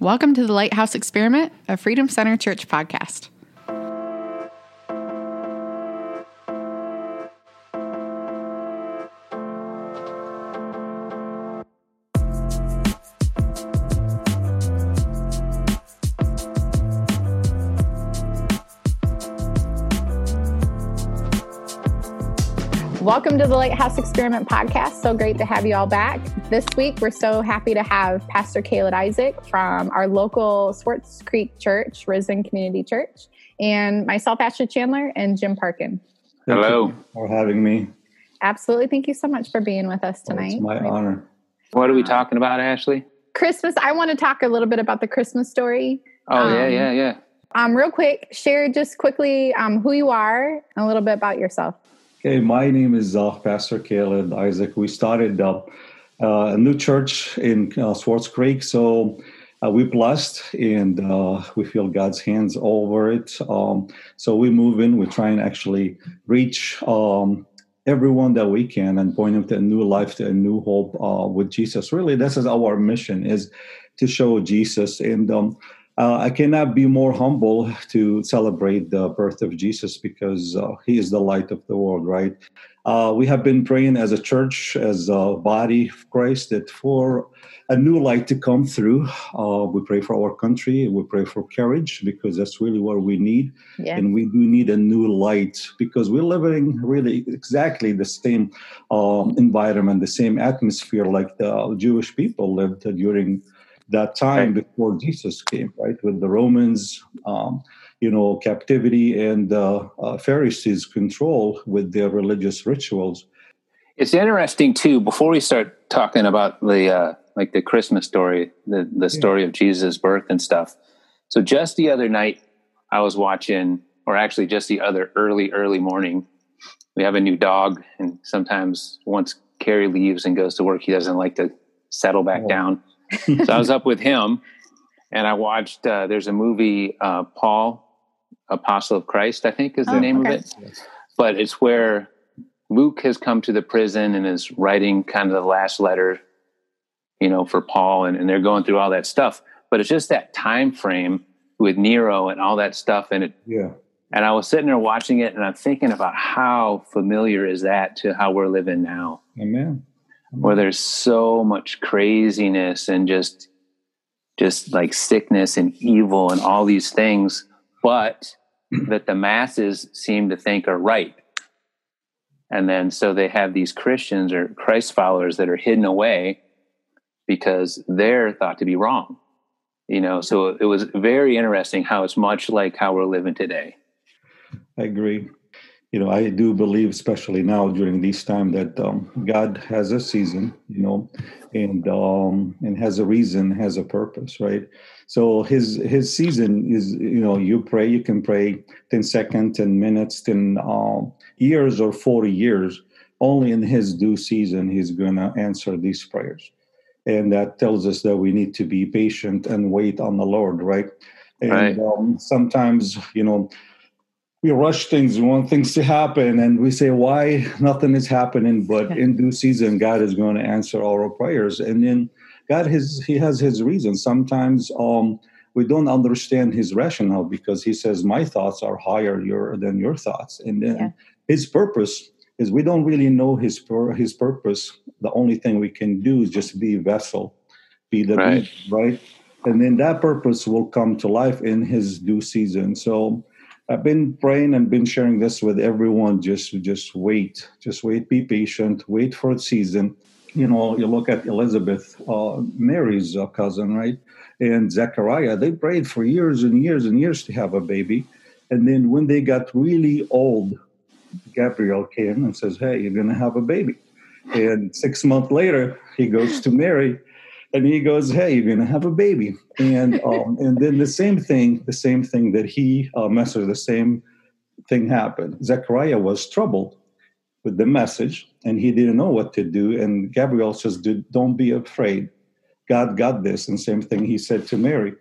Welcome to the Lighthouse Experiment, a Freedom Center Church podcast. Welcome to the Lighthouse Experiment podcast. So great to have you all back. This week, we're so happy to have Pastor Caleb Isaac from our local Swartz Creek Church, Risen Community Church, and myself, Ashley Chandler, and Jim Parkin. Hello. for having me. Absolutely. Thank you so much for being with us tonight. It's my honor. What are we talking about, Ashley? Christmas. I want to talk a little bit about the Christmas story. Oh, yeah, Um, yeah, yeah. Um, real quick, share just quickly um, who you are and a little bit about yourself. Okay, my name is uh, Pastor Caleb Isaac. We started uh, a new church in uh, Swartz Creek, so uh, we're blessed and uh, we feel God's hands all over it. Um, so we move in. We try and actually reach um, everyone that we can and point them to a new life, to a new hope with Jesus. Really, this is our mission: is to show Jesus and. Um, uh, I cannot be more humble to celebrate the birth of Jesus because uh, he is the light of the world, right? Uh, we have been praying as a church, as a body of Christ, that for a new light to come through. Uh, we pray for our country. We pray for courage because that's really what we need. Yeah. And we do need a new light because we're living really exactly the same um, environment, the same atmosphere like the Jewish people lived during that time before Jesus came, right? With the Romans, um, you know, captivity and uh, uh, Pharisees' control with their religious rituals. It's interesting too. Before we start talking about the uh, like the Christmas story, the the story of Jesus' birth and stuff. So just the other night, I was watching, or actually just the other early early morning. We have a new dog, and sometimes once Carrie leaves and goes to work, he doesn't like to settle back Oh. down. so I was up with him, and I watched. Uh, there's a movie, uh, Paul, Apostle of Christ, I think is the Oh, name okay. of it. But it's where Luke has come to the prison and is writing kind of the last letter, you know, for Paul, and, and they're going through all that stuff. But it's just that time frame with Nero and all that stuff, and it. Yeah, And I was sitting there watching it, and I'm thinking about how familiar is that to how we're living now amen. Mm-hmm. where there's so much craziness and just just like sickness and evil and all these things but mm-hmm. that the masses seem to think are right. And then so they have these christians or christ followers that are hidden away because they're thought to be wrong you know? So it was very interesting how it's much like how we're living today. I agree. You know, I do believe, especially now during this time, that um, God has a season, you know, and um, and has a reason, has a purpose, right? So his his season is, you know, you pray, you can pray 10 seconds, 10 minutes, 10 um, years or 40 years. Only in his due season, he's going to answer these prayers. And that tells us that we need to be patient and wait on the Lord, right? And Right. Um, sometimes, you know, we rush things we want things to happen and we say why nothing is happening? But in due season god is going to answer all our prayers and then god has he has his reasons sometimes um we don't understand his rationale because he says my thoughts are higher your, than your thoughts and then Yeah. his purpose is we don't really know his pur- his purpose. The only thing we can do is just be a vessel be the Right. beast, right? And then that purpose will come to life in his due season. So I've been praying and been sharing this with everyone. Just, just wait, just wait, be patient, wait for the season. You know, you look at Elizabeth, uh, Mary's uh, cousin, right, and Zechariah. They prayed for years and years and years to have a baby, and then when they got really old, Gabriel came and says, "Hey, you're going to have a baby." And six months later, he goes to Mary, and he goes, "Hey, you're going to have a baby." And um, and then the same thing, the same thing that he uh, messaged, the same thing happened. Zechariah was troubled with the message, and he didn't know what to do. And Gabriel says, "Do- "Don't be afraid. God got this." And same thing he said to Mary.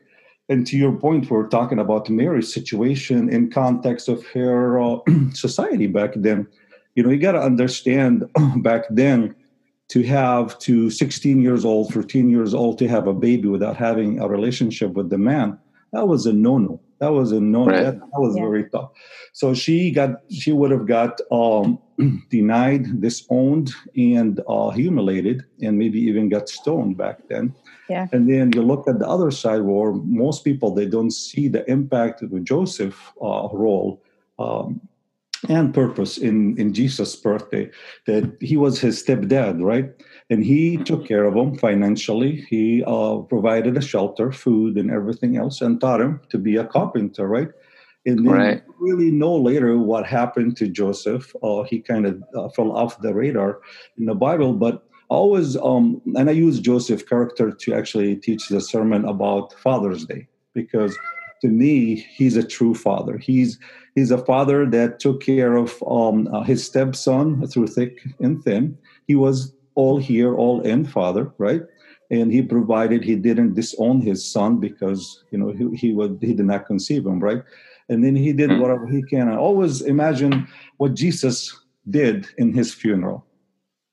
And to your point, we're talking about Mary's situation in context of her uh, society back then. You know, you got to understand back then to have to 16 years old 13 years old to have a baby without having a relationship with the man that was a no-no that was a no right. that, that, was yeah. very tough so she got she would have got um, denied disowned and uh, humiliated and maybe even got stoned back then yeah. and then you look at the other side where most people they don't see the impact of the joseph uh, role um, and purpose in, in Jesus' birthday, that he was his stepdad, right? And he took care of him financially. He uh, provided a shelter, food, and everything else, and taught him to be a carpenter, right? And then right. really know later what happened to Joseph. Uh, he kind of uh, fell off the radar in the Bible, but always, um, and I use Joseph character to actually teach the sermon about Father's Day because to me, he's a true father. He's he's a father that took care of um, uh, his stepson through thick and thin. He was all here, all in father, right? And he provided. He didn't disown his son because you know he, he would he did not conceive him, right? And then he did hmm. whatever he can. I always imagine what Jesus did in his funeral.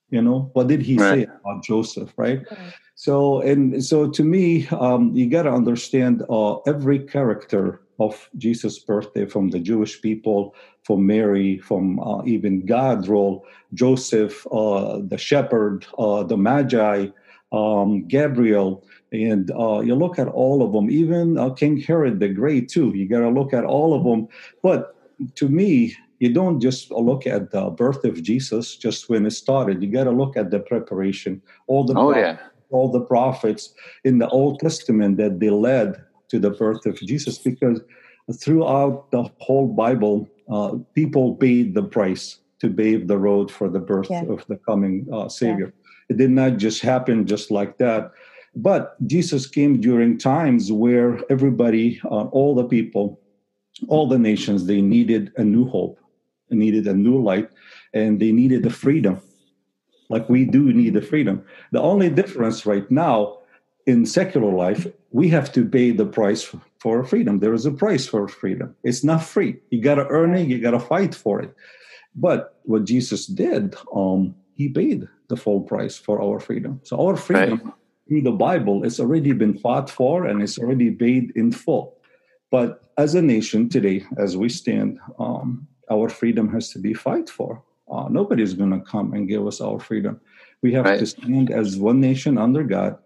You know, what did he right. say about Joseph, right? right. So and so to me, um, you got to understand uh, every character of Jesus' birthday from the Jewish people, from Mary, from uh, even God's role, Joseph, uh, the shepherd, uh, the Magi, um, Gabriel, and uh, you look at all of them, even uh, King Herod the Great, too. You got to look at all of them. But to me, you don't just look at the birth of Jesus just when it started. You got to look at the preparation, all the oh, yeah all the prophets in the Old Testament that they led to the birth of Jesus because throughout the whole Bible, uh, people paid the price to pave the road for the birth yeah. of the coming uh, Savior. Yeah. It did not just happen just like that. But Jesus came during times where everybody, uh, all the people, all the nations, they needed a new hope, needed a new light, and they needed the freedom like we do need the freedom. The only difference right now in secular life, we have to pay the price for freedom. There is a price for freedom. It's not free. You got to earn it. You got to fight for it. But what Jesus did, um, he paid the full price for our freedom. So our freedom right. through the Bible has already been fought for and it's already paid in full. But as a nation today, as we stand, um, our freedom has to be fight for. Uh, nobody's going to come and give us our freedom. We have right. to stand as one nation under God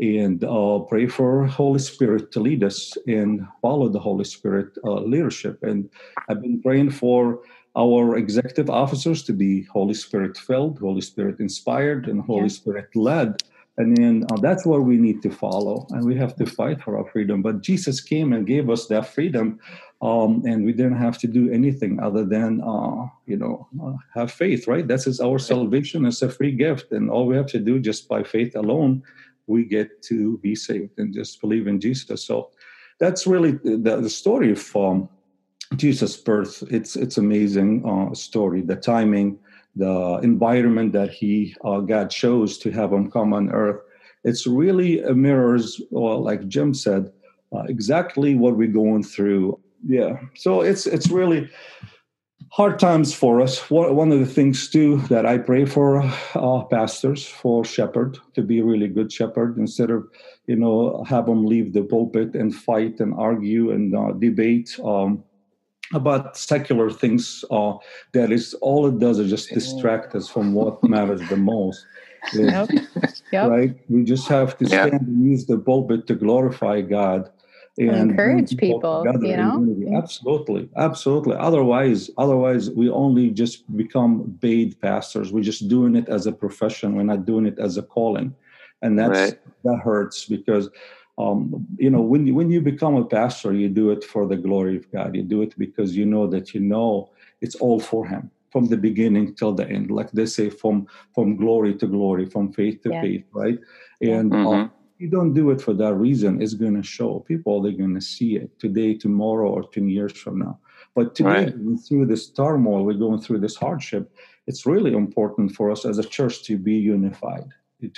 and uh, pray for Holy Spirit to lead us and follow the Holy Spirit uh, leadership. And I've been praying for our executive officers to be Holy Spirit filled, Holy Spirit inspired, and Holy yeah. Spirit led. And then uh, that's what we need to follow, and we have to fight for our freedom. But Jesus came and gave us that freedom um, and we didn't have to do anything other than uh, you know uh, have faith right that's our salvation it's a free gift and all we have to do just by faith alone we get to be saved and just believe in jesus. So that's really the, the story of um, jesus birth. It's it's amazing uh, story. The timing the environment that he uh, god chose to have him come on earth. It's really mirrors well, like jim said uh, exactly what we're going through. Yeah. So it's it's really hard times for us one of the things too that i pray for uh, pastors for shepherd to be really good shepherd instead of you know have them leave the pulpit and fight and argue and uh, debate um, about secular things uh, that is all it does is just distract us from what matters the most yep. Yep. right we just have to stand yep. and use the pulpit to glorify god and encourage people you know? absolutely absolutely. Otherwise otherwise we only just become paid pastors. We're just doing it as a profession. We're not doing it as a calling. And that's right. that hurts because um, you know when you when you become a pastor you do it for the glory of god. You do it because you know that you know it's all for him from the beginning till the end. Like they say from from glory to glory from faith to yeah. faith right? And mm-hmm. um, you don't do it for that reason, it's going to show. People they're going to see it today, tomorrow, or 10 years from now. But today, right. through this turmoil, we're going through this hardship. It's really important for us as a church to be unified.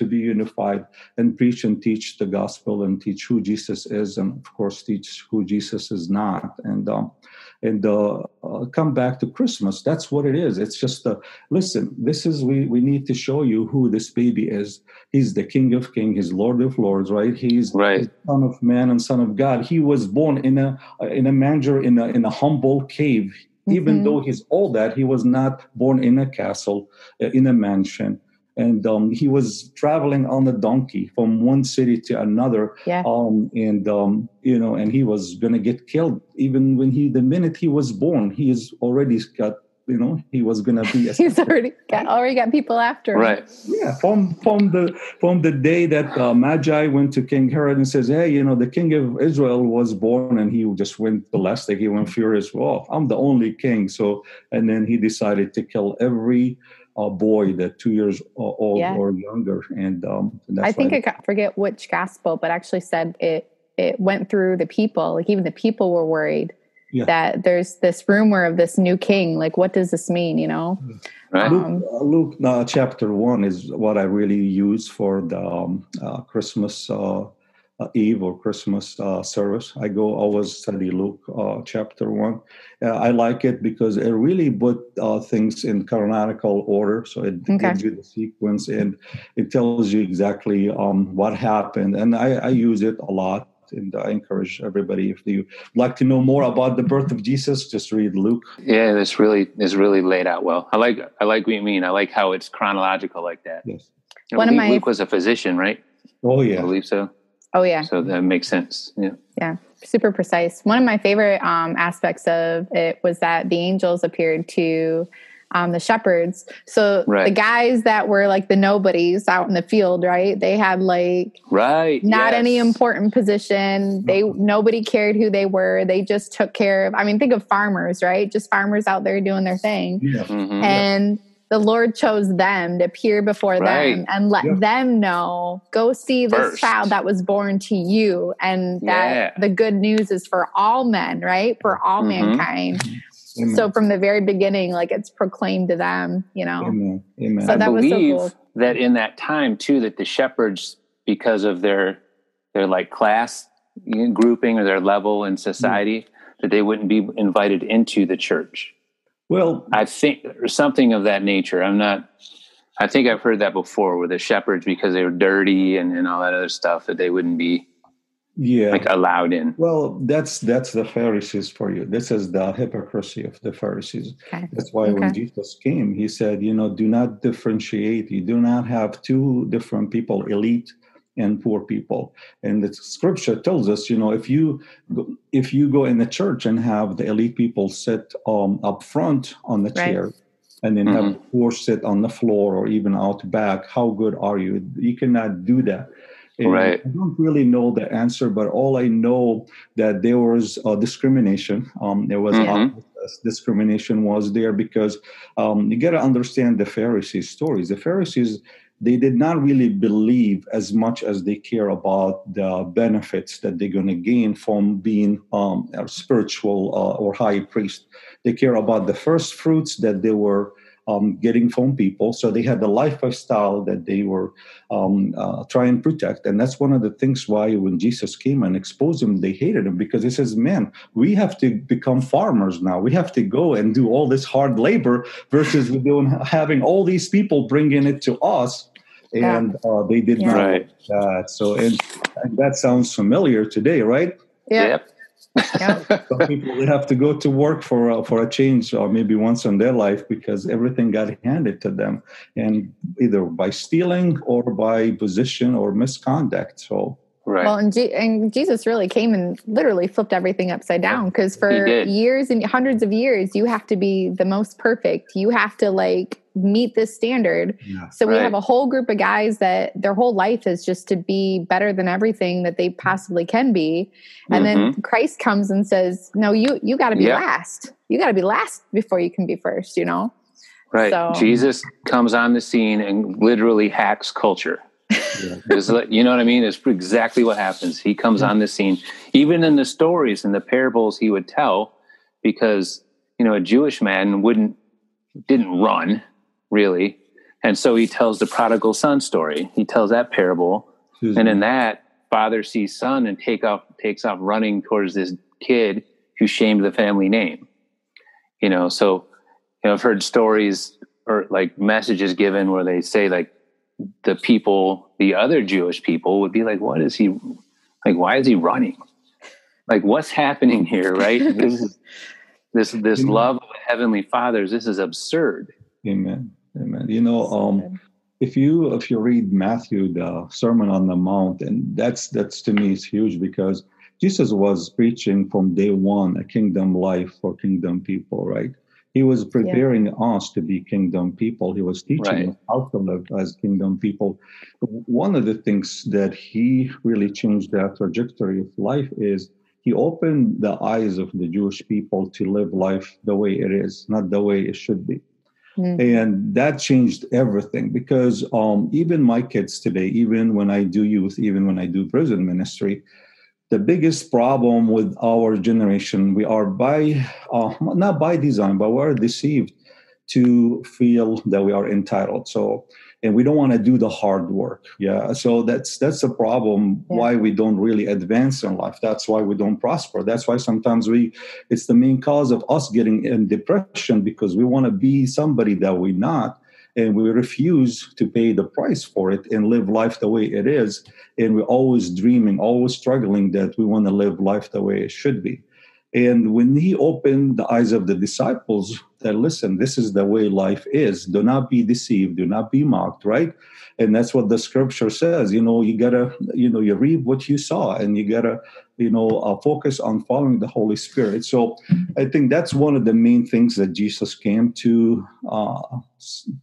to be unified and preach and teach the gospel and teach who Jesus is, and of course teach who Jesus is not, and um, and uh, uh, come back to Christmas. That's what it is. It's just uh, listen. This is we we need to show you who this baby is. He's the King of Kings. He's Lord of Lords. Right? He's right. Son of Man and Son of God. He was born in a in a manger in a in a humble cave. Mm-hmm. Even though he's all that, he was not born in a castle, uh, in a mansion and um, he was traveling on a donkey from one city to another yeah. um, and um, you know and he was going to get killed. Even when he the minute he was born he is already got you know he was going to be he's already got already got people after him. right. Yeah from from the from the day that uh, magi went to king herod and says hey you know the king of israel was born and he just went ballistic. He went furious. Well i'm the only king. So and then he decided to kill every a boy that two years old yeah. or younger. And, um, and I think I forget which gospel, but actually said it it went through the people. Like even the people were worried yeah. that there's this rumor of this new king. Like, what does this mean? You know. Right. Um, Luke, uh, Luke uh, chapter one is what I really use for the um, uh, Christmas uh, uh, Eve or Christmas uh, service. I go always study Luke uh, chapter one. Uh, I like it because it really put uh, things in chronological order. So it okay. gives you the sequence and it tells you exactly um, what happened. And I, I, use it a lot. And I encourage everybody if you like to know more about the birth of Jesus, just read Luke. Yeah, it's really it's really laid out well. I like I like what you mean. I like how it's chronological like that. Yes. You know, One Luke, of my Luke was a physician, right? Oh yeah, I believe so. Oh yeah. So that makes sense. Yeah. Yeah. Super precise. One of my favorite um, aspects of it was that the angels appeared to um, the shepherds. So right. the guys that were like the nobodies out in the field, right? They had like right not yes. any important position. They nobody cared who they were. They just took care of. I mean, think of farmers, right? Just farmers out there doing their thing. Yeah. Mm-hmm. And the Lord chose them to appear before right. them and let yeah. them know, go see this First. child that was born to you, and that yeah. the good news is for all men, right? For all mm-hmm. mankind. Amen. So from the very beginning, like it's proclaimed to them, you know. Amen. Amen. So I believe was so cool. that in that time too, that the shepherds, because of their their like class grouping or their level in society, mm-hmm. that they wouldn't be invited into the church. Well, I think something of that nature. I'm not. I think I've heard that before with the shepherds because they were dirty and, and all that other stuff that they wouldn't be yeah like allowed in well that's that's the pharisees for you this is the hypocrisy of the pharisees okay. that's why okay. when jesus came he said you know do not differentiate you do not have two different people elite and poor people. And the scripture tells us, you know, if you if you go in the church and have the elite people sit um, up front on the right. chair, and then mm-hmm. have the poor sit on the floor or even out back, how good are you? You cannot do that. And right. I don't really know the answer, but all I know that there was uh, discrimination. Um, there was mm-hmm. discrimination was there because um, you got to understand the Pharisees' stories. The Pharisees they did not really believe as much as they care about the benefits that they're going to gain from being um, a spiritual uh, or high priest. They care about the first fruits that they were um, getting from people. So they had the lifestyle that they were um, uh, trying to protect. And that's one of the things why when Jesus came and exposed them, they hated him because he says, man, we have to become farmers now. We have to go and do all this hard labor versus doing, having all these people bringing it to us. And uh, they did yeah. not right. that. So, and, and that sounds familiar today, right? Yeah. Yep. Some people they have to go to work for uh, for a change, or maybe once in their life, because everything got handed to them, and either by stealing or by position or misconduct. So Right. Well, and, G- and, Jesus really came and literally flipped everything upside down because for years and hundreds of years, you have to be the most perfect. You have to like meet this standard. Yeah, so we have a whole group of guys that their whole life is just to be better than everything that they possibly can be. And mm-hmm. then Christ comes and says, "No, you you got to be yeah. last. You got to be last before you can be first, you know?" Right. So, Jesus comes on the scene and literally hacks culture. Yeah. you know what I mean? It's exactly what happens. He comes on the scene, even in the stories and the parables he would tell, because you know a Jewish man wouldn't didn't run really, And so he tells the prodigal son story. He tells that parable. And in that, father sees son and take off takes off running towards this kid who shamed the family name. You know, so you know, I've heard stories or like messages given where they say like the people, the other Jewish people would be like, what is he like? Why is he running? Like what's happening here? Right. this is this, this love of heavenly fathers. This is absurd. Amen. Amen. You know, um, if you if you read Matthew, the Sermon on the Mount, and that's that's to me is huge because Jesus was preaching from day one a kingdom life for kingdom people, right? He was preparing yeah. us to be kingdom people. He was teaching right. us how to live as kingdom people. One of the things that he really changed that trajectory of life is he opened the eyes of the Jewish people to live life the way it is, not the way it should be. Mm-hmm. And that changed everything because um, even my kids today, even when I do youth, even when I do prison ministry, the biggest problem with our generation, we are by, uh, not by design, but we're deceived to feel that we are entitled. So and we don't want to do the hard work yeah? So that's that's a problem yeah. why we don't really advance in life. That's why we don't prosper. That's why sometimes we it's the main cause of us getting in depression because we want to be somebody that we're not and we refuse to pay the price for it and live life the way it is. And we're always dreaming always struggling that we want to live life the way it should be and when he opened the eyes of the disciples, that listen, this is the way life is. Do not be deceived. Do not be mocked, right? And that's what the scripture says. You know, you gotta, you know, you read what you saw, and you gotta you know uh, focus on following the holy spirit. So i think that's one of the main things that jesus came to uh,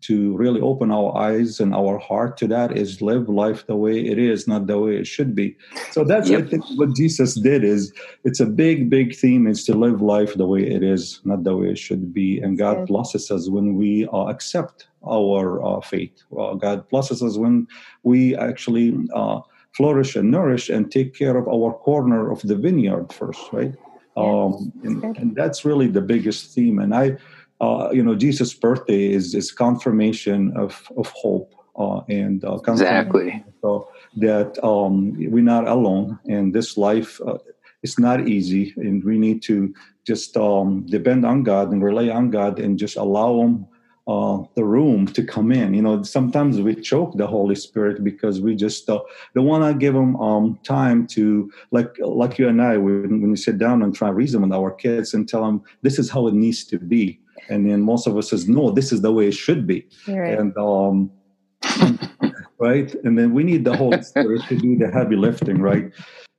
to really open our eyes and our heart to that is live life the way it is not the way it should be. So that's yep. i think what jesus did is it's a big big theme is to live life the way it is not the way it should be. And god blesses us when we uh, accept our uh, faith. God blesses us when we actually uh, flourish and nourish and take care of our corner of the vineyard first, right? Um, and, and, that's really the biggest theme. And I, uh, you know, Jesus' birthday is is confirmation of of hope uh, and uh, exactly so that um, we're not alone, and this life uh, is not easy, and we need to just um, depend on God and rely on God and just allow Him uh, the room to come in. You know, sometimes we choke the Holy Spirit because we just uh, don't want to give them um, time to, like, like you and I, when, when we sit down and try to reason with our kids and tell them this is how it needs to be, and then most of us says no, this is the way it should be, right. and um, right, and then we need the Holy Spirit to do the heavy lifting, right,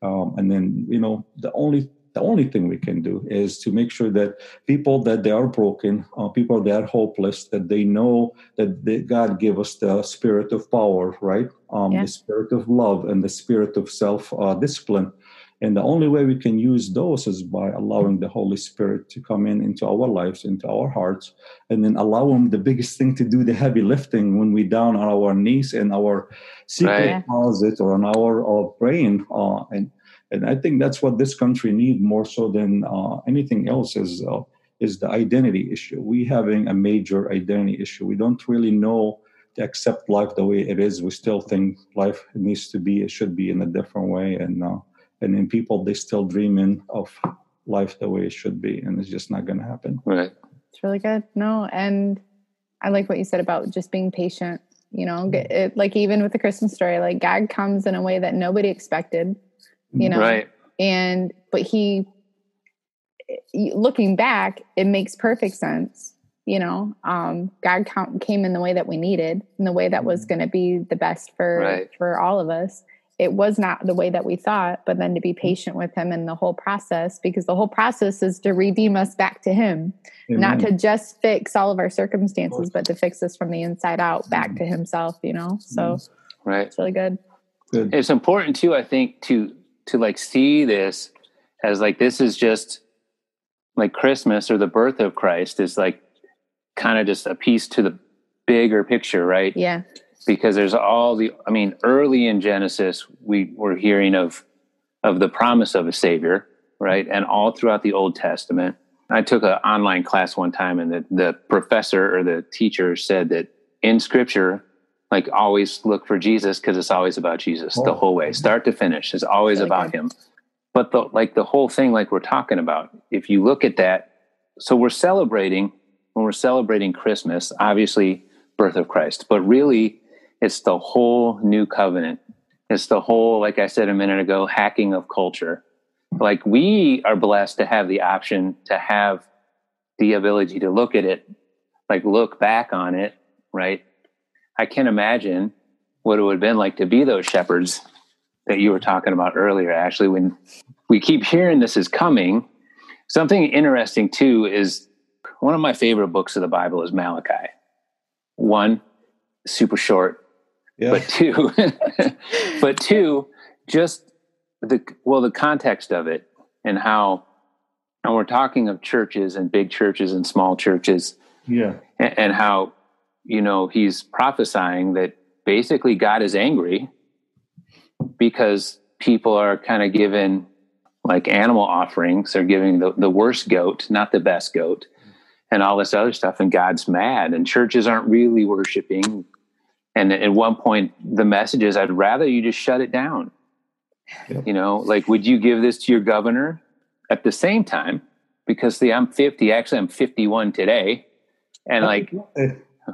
um, and then you know the only the only thing we can do is to make sure that people that they are broken uh, people that are hopeless that they know that they, god gave us the spirit of power right um, yeah. the spirit of love and the spirit of self uh, discipline and the only way we can use those is by allowing the holy spirit to come in into our lives into our hearts and then allow him the biggest thing to do the heavy lifting when we down on our knees in our secret right. closet or on our, our brain uh, and and I think that's what this country needs more so than uh, anything else is uh, is the identity issue. We having a major identity issue. We don't really know to accept life the way it is. We still think life needs to be, it should be in a different way, and uh, and in people they still dreaming of life the way it should be, and it's just not going to happen. Right. It's really good. No, and I like what you said about just being patient. You know, it, like even with the Christmas story, like God comes in a way that nobody expected you know right and but he looking back it makes perfect sense you know um god came in the way that we needed in the way that was mm-hmm. going to be the best for right. for all of us it was not the way that we thought but then to be mm-hmm. patient with him in the whole process because the whole process is to redeem us back to him Amen. not to just fix all of our circumstances but to fix us from the inside out back mm-hmm. to himself you know so right it's really good. good it's important too i think to to like see this as like this is just like Christmas or the birth of Christ is like kind of just a piece to the bigger picture, right? Yeah. Because there's all the I mean, early in Genesis, we were hearing of of the promise of a savior, right? And all throughout the Old Testament. I took an online class one time and the, the professor or the teacher said that in scripture, like always look for Jesus because it's always about Jesus oh. the whole way, start to finish. It's always really about him. But the like the whole thing, like we're talking about, if you look at that, so we're celebrating when we're celebrating Christmas, obviously birth of Christ, but really it's the whole new covenant. It's the whole, like I said a minute ago, hacking of culture. Like we are blessed to have the option to have the ability to look at it, like look back on it, right? I can't imagine what it would have been like to be those shepherds that you were talking about earlier, Ashley, when we keep hearing this is coming. Something interesting too is one of my favorite books of the Bible is Malachi. One, super short, yeah. but two, but two, just the well, the context of it and how, and we're talking of churches and big churches and small churches, yeah, and, and how you know he's prophesying that basically God is angry because people are kind of given like animal offerings. They're giving the, the worst goat, not the best goat, and all this other stuff. And God's mad, and churches aren't really worshiping. And at one point, the message is, I'd rather you just shut it down. Yep. You know, like, would you give this to your governor at the same time? Because see, I'm 50, actually, I'm 51 today. And like,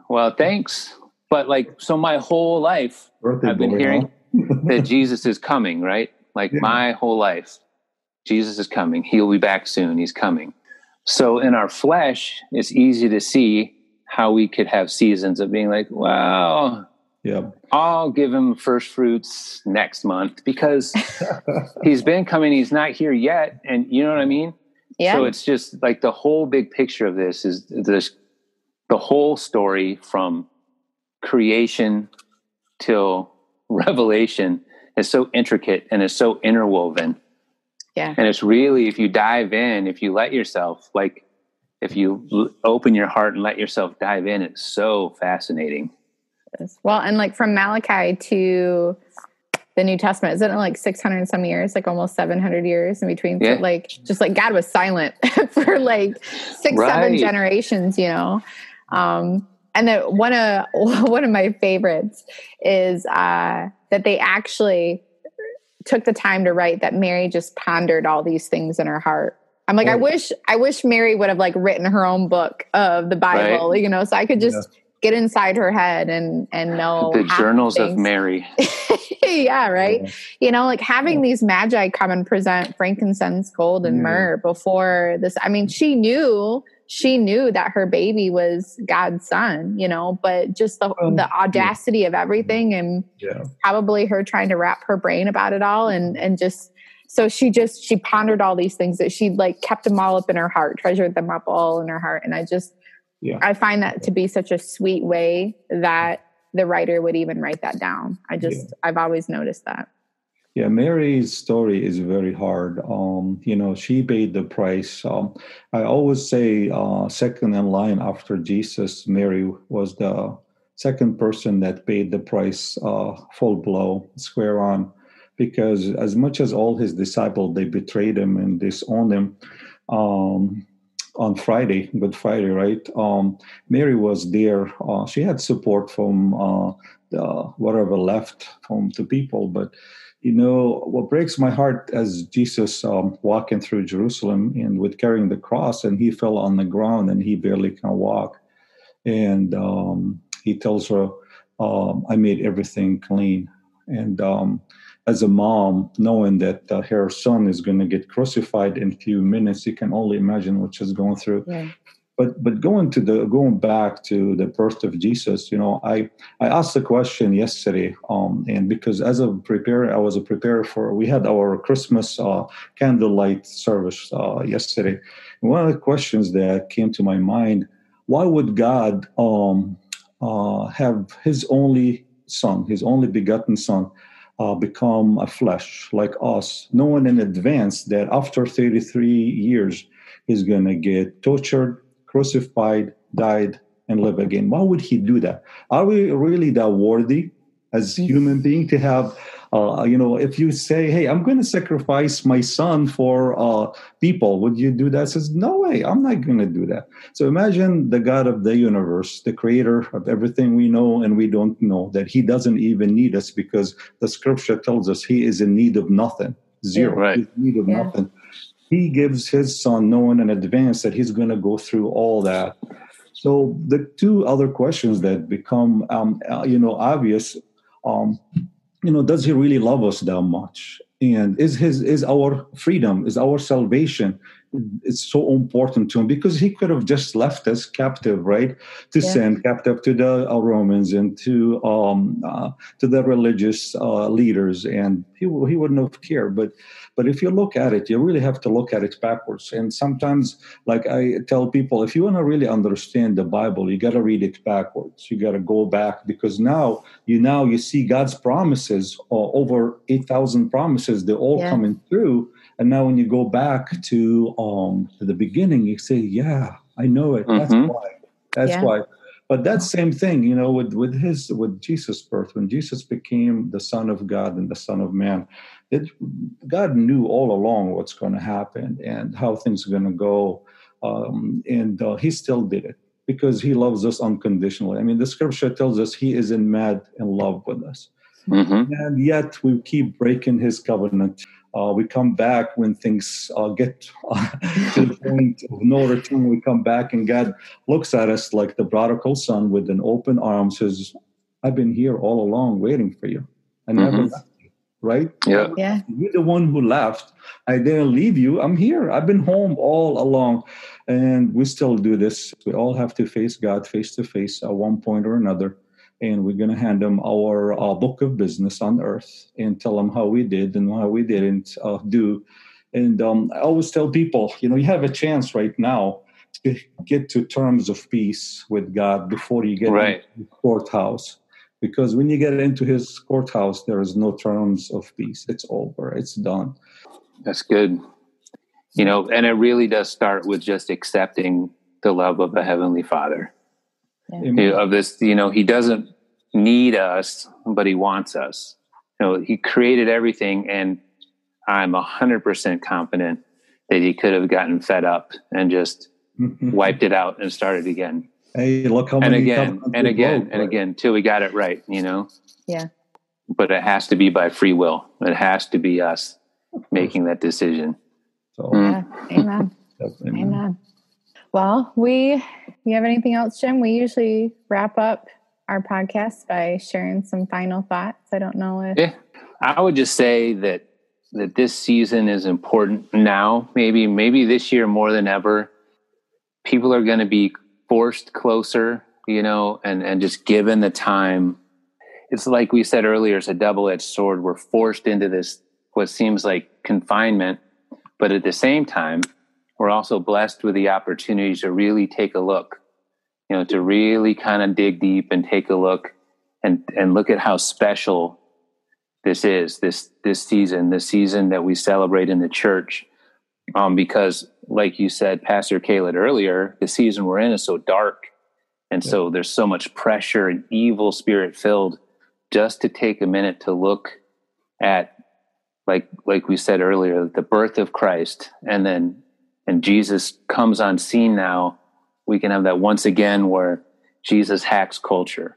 well, thanks. But like, so my whole life, Birthday I've been hearing that Jesus is coming, right? Like, yeah. my whole life, Jesus is coming. He'll be back soon. He's coming. So in our flesh, it's easy to see how we could have seasons of being like, well, yeah. I'll give him first fruits next month because he's been coming, he's not here yet. And you know what I mean? Yeah. So it's just like the whole big picture of this is this the whole story from creation till revelation is so intricate and is so interwoven yeah. And it's really, if you dive in, if you let yourself, like, if you l- open your heart and let yourself dive in, it's so fascinating. Well, and like from Malachi to the New Testament, isn't it like 600 some years, like almost 700 years in between? Yeah. So like, just like God was silent for like six, right. seven generations, you know? Um, and then one of, one of my favorites is, uh, that they actually took the time to write that Mary just pondered all these things in her heart. I'm like, oh. I wish, I wish Mary would have like written her own book of the Bible, right. you know, so I could just yeah. get inside her head and and know the journals of Mary. yeah, right. Yeah. You know, like having yeah. these magi come and present frankincense, gold, and myrrh before this. I mean, she knew she knew that her baby was God's son, you know, but just the, um, the audacity yeah. of everything and yeah. probably her trying to wrap her brain about it all and, and just, so she just, she pondered all these things that she like kept them all up in her heart, treasured them up all in her heart. And I just, yeah. I find that to be such a sweet way that the writer would even write that down. I just, I've always noticed that. Yeah, Mary's story is very hard. Um, you know, she paid the price. Um, I always say, uh, second in line after Jesus, Mary was the second person that paid the price uh, full blow, square on, because as much as all his disciples they betrayed him and disowned him. Um, on Friday, Good Friday, right? Um, Mary was there. Uh, she had support from uh, the, whatever left from the people, but you know what breaks my heart as jesus um, walking through jerusalem and with carrying the cross and he fell on the ground and he barely can walk. And um, he tells her um, i made everything clean. And um, as a mom knowing that uh, her son is going to get crucified in a few minutes you can only imagine what she's going through. Yeah but but going to the going back to the birth of Jesus, you know, I I asked the question yesterday, um, and because as a preparer, I was a preparer for we had our Christmas uh, candlelight service uh, yesterday. And one of the questions that came to my mind: Why would God um, uh, have His only Son, His only begotten Son? Uh, become a flesh like us, knowing in advance that after 33 years, he's going to get tortured, crucified, died, and live again. Why would he do that? Are we really that worthy as human being to have Uh, you know, if you say, "Hey, I'm going to sacrifice my son for uh, people," would you do that? Says, "No way, I'm not going to do that." So imagine the God of the universe, the Creator of everything we know and we don't know, that He doesn't even need us because the Scripture tells us He is in need of nothing, zero, Yeah, right. He's in need of Yeah. nothing. He gives His Son knowing in advance that He's going to go through all that. So the two other questions that become, um, uh, you know, obvious, um, you know, does he really love us that much? And is his is our freedom, is our salvation, it's so important to him because he could have just left us captive, right, to Yeah. sin, captive to the uh, Romans and to um, uh, to the religious uh, leaders, and he he wouldn't have cared. But but if you look at it, you really have to look at it backwards. And sometimes, like I tell people, if you want to really understand the Bible, you got to read it backwards. You got to go back because now you now you see God's promises, uh, over eight thousand promises, they're all Yeah. coming through. And now when you go back to um, to the beginning, you say, "Yeah, I know it. That's Mhm. why. That's Yeah. why." But that same thing, you know, with with his with Jesus' birth, when Jesus became the Son of God and the Son of Man, it, God knew all along what's going to happen and how things are going to go, um, and uh, He still did it because He loves us unconditionally. I mean, the Scripture tells us He is in mad in love with us hmm and yet we keep breaking his covenant. Uh, we come back when things uh, get uh, to the point of no return. We come back, and God looks at us like the prodigal son with an open arm, says, "I've been here all along, waiting for you. I never Mhm. left you." Right? Yeah. Yeah. You're the one who left. I didn't leave you. I'm here. I've been home all along. And we still do this. We all have to face God face to face at one point or another. And we're going to hand them our uh, book of business on earth and tell them how we did and how we didn't uh, do. And um, I always tell people, you know, you have a chance right now to get to terms of peace with God before you get Right. into the courthouse because when you get into his courthouse there is no terms of peace it's over it's done That's good. You know, and it really does start with just accepting the love of the Heavenly Father. Amen. You know, Of this, you know, He doesn't need us, but He wants us. You know, He created everything, and I'm a hundred percent confident that He could have gotten fed up and just wiped it out and started again, hey look how and many again, and again, and right? again, till we got it right. You know, Yeah. but it has to be by free will. It has to be us making that decision. so Mm. Yeah. Amen. definitely. Amen. Well, we, you have anything else, Jim? We usually wrap up our podcast by sharing some final thoughts. I don't know if, Yeah, I would just say that that this season is important now. Maybe maybe this year more than ever. People are going to be forced closer, you know, and and just given the time. It's like we said earlier. It's a double edged sword. We're forced into this what seems like confinement, but at the same time, we're also blessed with the opportunity to really take a look. You know, to really kind of dig deep and take a look and and look at how special this is this this season the season that we celebrate in the church um, because like you said pastor Caleb earlier the season we're in is so dark and so there's so much pressure and evil spirit filled just to take a minute to look at like like we said earlier the birth of christ and then and jesus comes on scene now we can have that once again where jesus hacks culture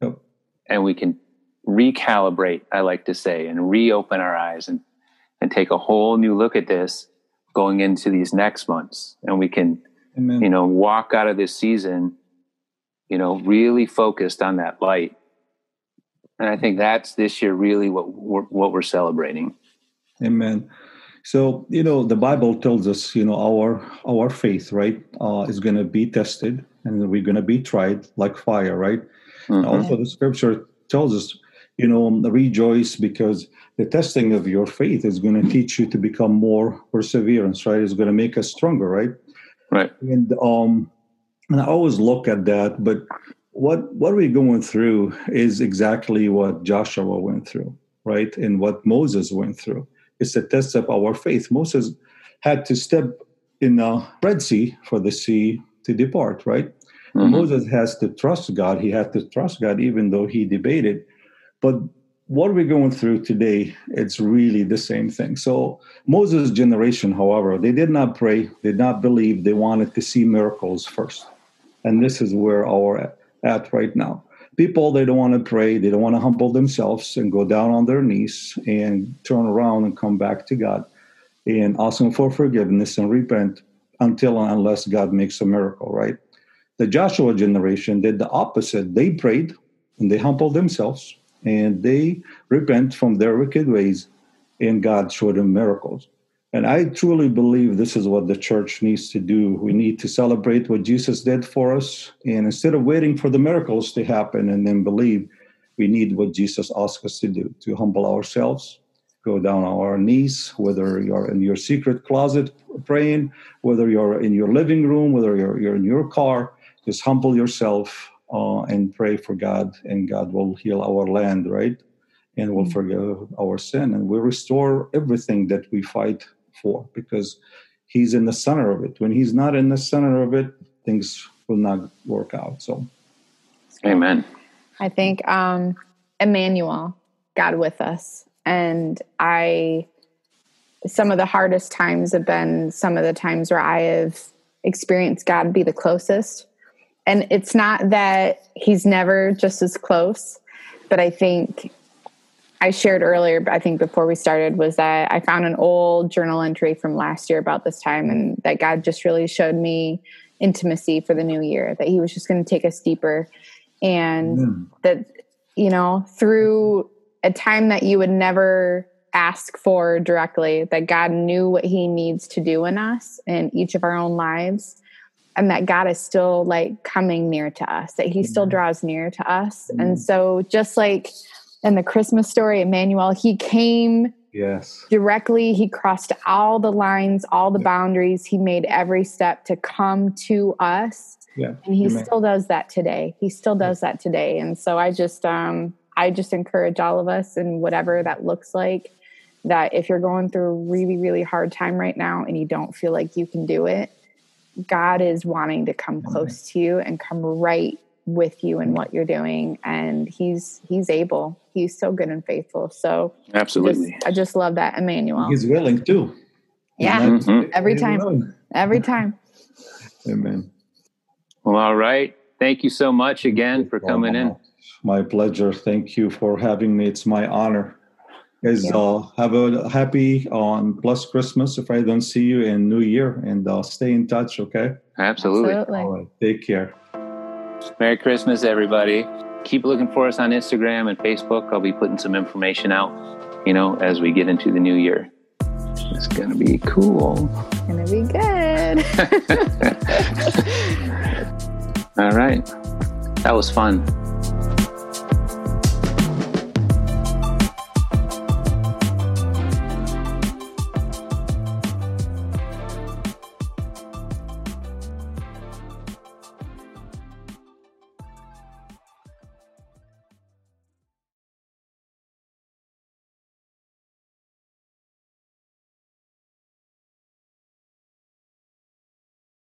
Yep. and we can recalibrate i like to say and reopen our eyes and and take a whole new look at this going into these next months and we can Amen. you know walk out of this season you know really focused on that light and i think that's this year really what we're, what we're celebrating Amen. So you know the Bible tells us, you know, our our faith, right, uh, is going to be tested, and we're going to be tried like fire, right? Mhm. Also, the Scripture tells us, you know, rejoice because the testing of your faith is going to teach you to become more perseverance, right? It's going to make us stronger, right? right And um, and I always look at that, but what what we're going through is exactly what Joshua went through, right? And what Moses went through. It's a test of our faith. Moses had to step in the Red Sea for the sea to depart, right? Mhm. Moses has to trust God. He had to trust God even though he debated. But what we're going through today, it's really the same thing. So Moses' generation, however, they did not pray, they did not believe, they wanted to see miracles first. And this is where our at right now. People they don't want to pray, they don't want to humble themselves and go down on their knees and turn around and come back to God and ask him for forgiveness and repent until and unless God makes a miracle, right? The Joshua generation did the opposite. They prayed and they humbled themselves and they repent from their wicked ways, and God showed them miracles. And I truly believe this is what the church needs to do. We need to celebrate what Jesus did for us. And instead of waiting for the miracles to happen and then believe, we need what Jesus asked us to do to humble ourselves, go down on our knees, whether you're in your secret closet praying, whether you're in your living room, whether you're, you're in your car, just humble yourself uh, and pray for God, and God will heal our land, right? And will mm-hmm. forgive our sin, and will restore everything that we fight for because He's in the center of it. When He's not in the center of it, things will not work out. So, Amen. I think um, Emmanuel, God with us, and I. Some of the hardest times have been some of the times where I have experienced God be the closest and it's not that he's never just as close, but I think I shared earlier, but I think before we started, was that I found an old journal entry from last year about this time, and that God just really showed me intimacy for the new year, that He was just going to take us deeper. And mm. that, you know, through a time that you would never ask for directly, that God knew what He needs to do in us in each of our own lives and that God is still like coming near to us, that He still draws near to us. Mm. And so, just like in the Christmas story, Emmanuel, He came yes directly. He crossed all the lines, all the boundaries. He made every step to come to us. Yeah. And He Amen. still does that today. He still does that today. And so, I just, um, I just encourage all of us, and whatever that looks like, that if you're going through a really, really hard time right now and you don't feel like you can do it, God is wanting to come close to you and come right with you and what you're doing. And he's he's able. He's so good and faithful. So absolutely. just, i just love that emmanuel. He's willing too. Yeah. Mm-hmm. every time. every time. Amen. Well all right. Thank you so much again for coming in. My pleasure. Thank you for having me. It's my honor. Guys, yeah. uh, have a happy on uh, plus Christmas if I don't see you in New Year and uh, stay in touch, okay? Absolutely. Absolutely. All right. Take care. Merry Christmas, everybody. Keep looking for us on Instagram and Facebook. I'll be putting some information out, you know, as we get into the new year. It's going to be cool. It's going to be good. All right. That was fun.